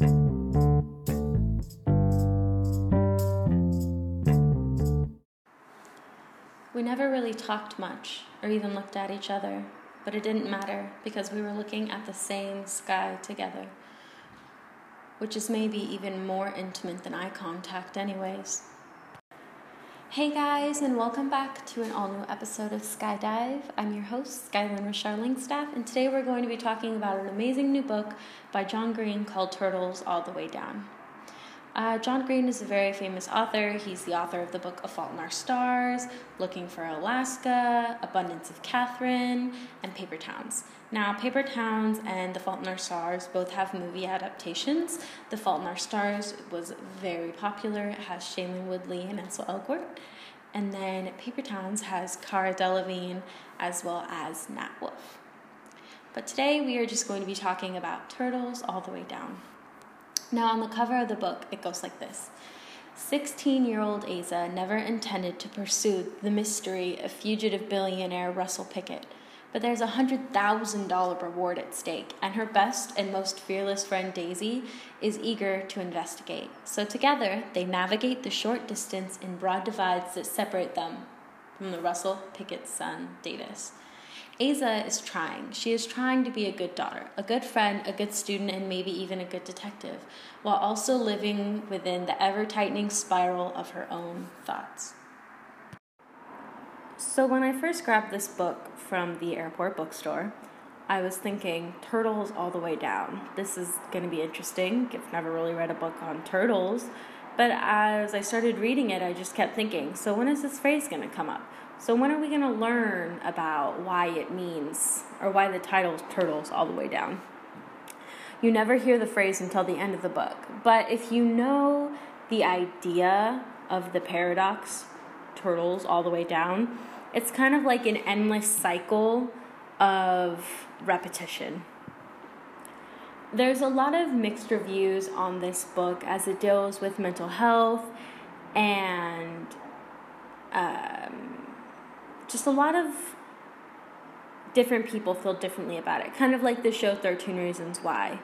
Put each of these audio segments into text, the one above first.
We never really talked much or even looked at each other, but it didn't matter because we were looking at the same sky together, which is maybe even more intimate than eye contact, anyways. Hey guys, and welcome back to an all new episode of Skydive. I'm your host, Skylin Rashar Langstaff, and today we're going to be talking about an amazing new book by John Green called Turtles All the Way Down. Uh, John Green is a very famous author. He's the author of the book A Fault in Our Stars, Looking for Alaska, Abundance of Katherine, and Paper Towns. Now, Paper Towns and The Fault in Our Stars both have movie adaptations. The Fault in Our Stars was very popular. It has Shailene Woodley and Ansel Elgort. And then Paper Towns has Cara Delevingne as well as Nat Wolff. But today we are just going to be talking about turtles all the way down. Now, on the cover of the book, it goes like this 16 year old Aza never intended to pursue the mystery of fugitive billionaire Russell Pickett. But there's a $100,000 reward at stake, and her best and most fearless friend Daisy is eager to investigate. So together, they navigate the short distance in broad divides that separate them from the Russell Pickett's son, Davis. Aza is trying. She is trying to be a good daughter, a good friend, a good student, and maybe even a good detective, while also living within the ever tightening spiral of her own thoughts. So, when I first grabbed this book from the airport bookstore, I was thinking turtles all the way down. This is going to be interesting. I've never really read a book on turtles, but as I started reading it, I just kept thinking, so when is this phrase going to come up? So, when are we going to learn about why it means, or why the title Turtles All the Way Down? You never hear the phrase until the end of the book. But if you know the idea of the paradox, Turtles All the Way Down, it's kind of like an endless cycle of repetition. There's a lot of mixed reviews on this book as it deals with mental health and um, just a lot of different people feel differently about it. Kind of like the show 13 Reasons Why.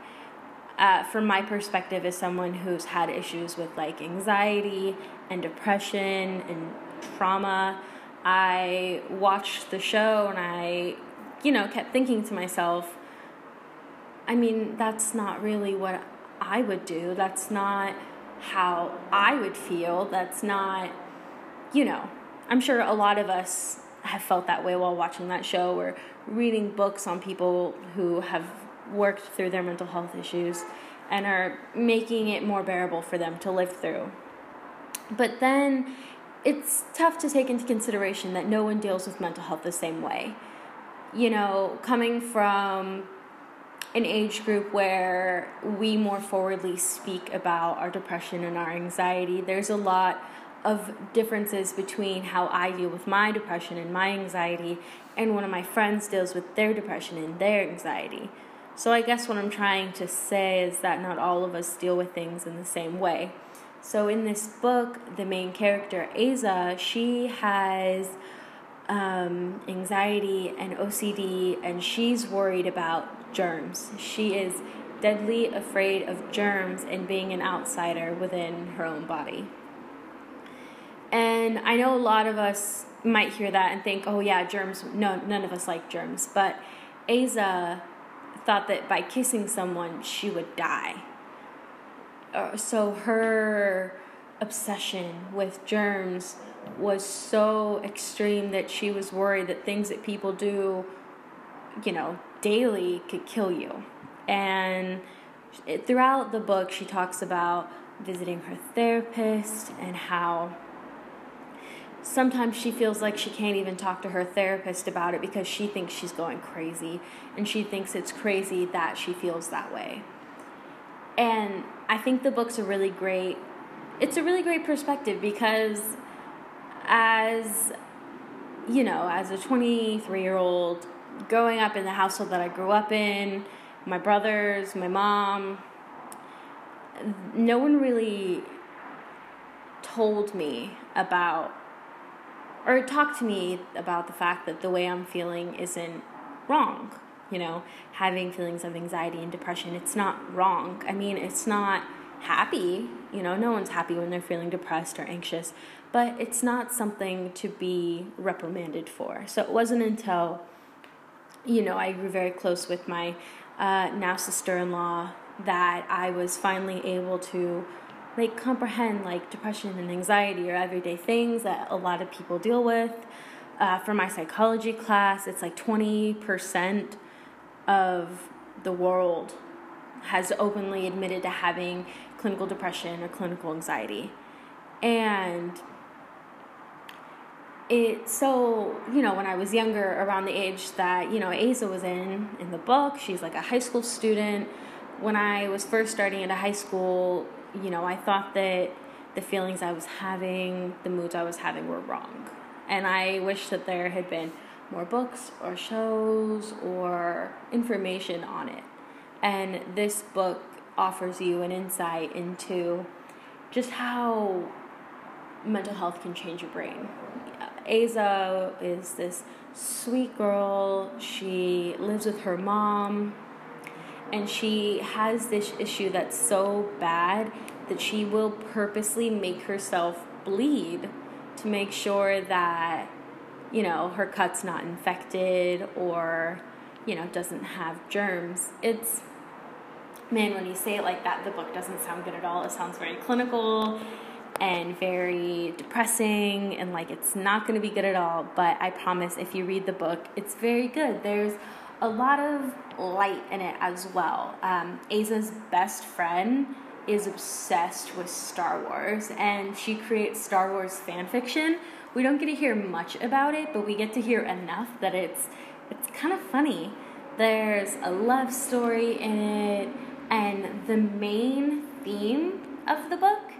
Uh, from my perspective, as someone who's had issues with like anxiety and depression and trauma, I watched the show and I, you know, kept thinking to myself, I mean, that's not really what I would do. That's not how I would feel. That's not, you know, I'm sure a lot of us have felt that way while watching that show or reading books on people who have worked through their mental health issues and are making it more bearable for them to live through. But then it's tough to take into consideration that no one deals with mental health the same way. You know, coming from an age group where we more forwardly speak about our depression and our anxiety, there's a lot of differences between how I deal with my depression and my anxiety, and one of my friends deals with their depression and their anxiety. So, I guess what I'm trying to say is that not all of us deal with things in the same way. So, in this book, the main character, Aza, she has um, anxiety and OCD, and she's worried about germs. She is deadly afraid of germs and being an outsider within her own body. And I know a lot of us might hear that and think, oh, yeah, germs. No, none of us like germs. But Aza thought that by kissing someone, she would die. Uh, so her obsession with germs was so extreme that she was worried that things that people do, you know, daily could kill you. And throughout the book, she talks about visiting her therapist and how sometimes she feels like she can't even talk to her therapist about it because she thinks she's going crazy and she thinks it's crazy that she feels that way. And I think the book's a really great it's a really great perspective because as you know, as a 23-year-old growing up in the household that I grew up in, my brothers, my mom, no one really told me about or talk to me about the fact that the way I'm feeling isn't wrong. you know, having feelings of anxiety and depression. It's not wrong. I mean, it's not happy. You know, no one's happy when they're feeling depressed or anxious, but it's not something to be reprimanded for. So it wasn't until, you know, I grew very close with my uh, now sister in law that I was finally able to like comprehend like depression and anxiety or everyday things that a lot of people deal with. Uh, for my psychology class, it's like 20% of the world has openly admitted to having clinical depression or clinical anxiety. And it so you know when i was younger around the age that you know aza was in in the book she's like a high school student. When i was first starting into high school you know i thought that the feelings i was having the moods i was having were wrong. And i wish that there had been more books or shows or information on it. And this book offers you an insight into just how mental health can change your brain Aza is this sweet girl. She lives with her mom, and she has this issue that's so bad that she will purposely make herself bleed to make sure that you know her cut's not infected or you know doesn't have germs. It's man, when you say it like that, the book doesn't sound good at all. It sounds very clinical and very depressing and like it's not going to be good at all. But I promise if you read the book, it's very good. There's a lot of light in it as well. Um, Aza's best friend is obsessed with Star Wars and she creates Star Wars fan fiction. We don't get to hear much about it, but we get to hear enough that it's it's kind of funny. There's a love story in it, and the main theme of the book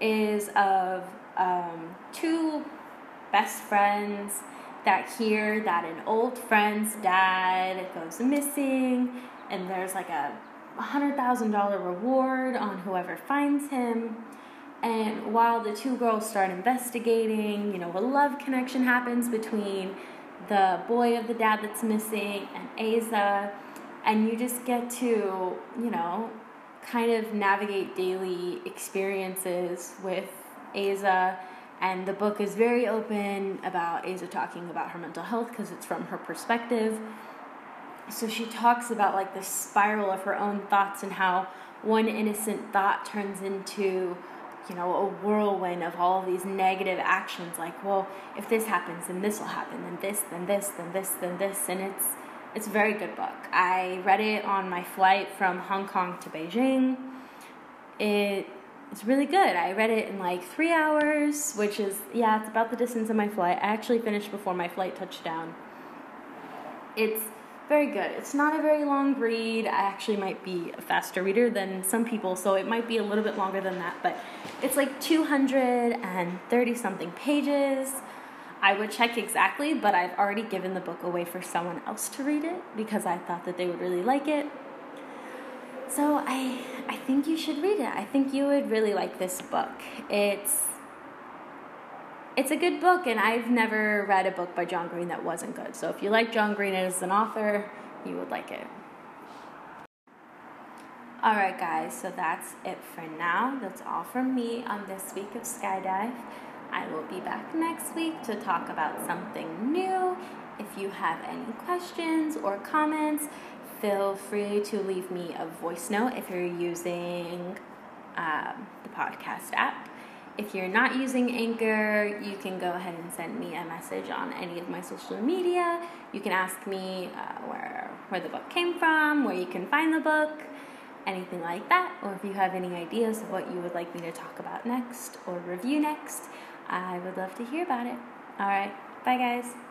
is of um, two best friends that hear that an old friend's dad goes missing and there's like a $100,000 reward on whoever finds him. And while the two girls start investigating, you know, a love connection happens between the boy of the dad that's missing and Aza. And you just get to, you know, kind of navigate daily experiences with Aza. And the book is very open about Aza talking about her mental health because it's from her perspective. So she talks about like the spiral of her own thoughts and how one innocent thought turns into you know a whirlwind of all of these negative actions like well if this happens then this will happen then this then this then this then this and it's it's a very good book. I read it on my flight from Hong Kong to Beijing. It it's really good. I read it in like three hours, which is yeah, it's about the distance of my flight. I actually finished before my flight touched down. It's very good. It's not a very long read. I actually might be a faster reader than some people, so it might be a little bit longer than that, but it's like 230 something pages. I would check exactly, but I've already given the book away for someone else to read it because I thought that they would really like it. So I I think you should read it. I think you would really like this book. It's it's a good book and I've never read a book by John Green that wasn't good. So if you like John Green as an author, you would like it. Alright, guys, so that's it for now. That's all from me on this week of Skydive. I will be back next week to talk about something new. If you have any questions or comments, feel free to leave me a voice note if you're using um, the podcast app. If you're not using Anchor, you can go ahead and send me a message on any of my social media. You can ask me uh, where where the book came from, where you can find the book, anything like that. Or if you have any ideas of what you would like me to talk about next or review next, I would love to hear about it. All right. Bye, guys.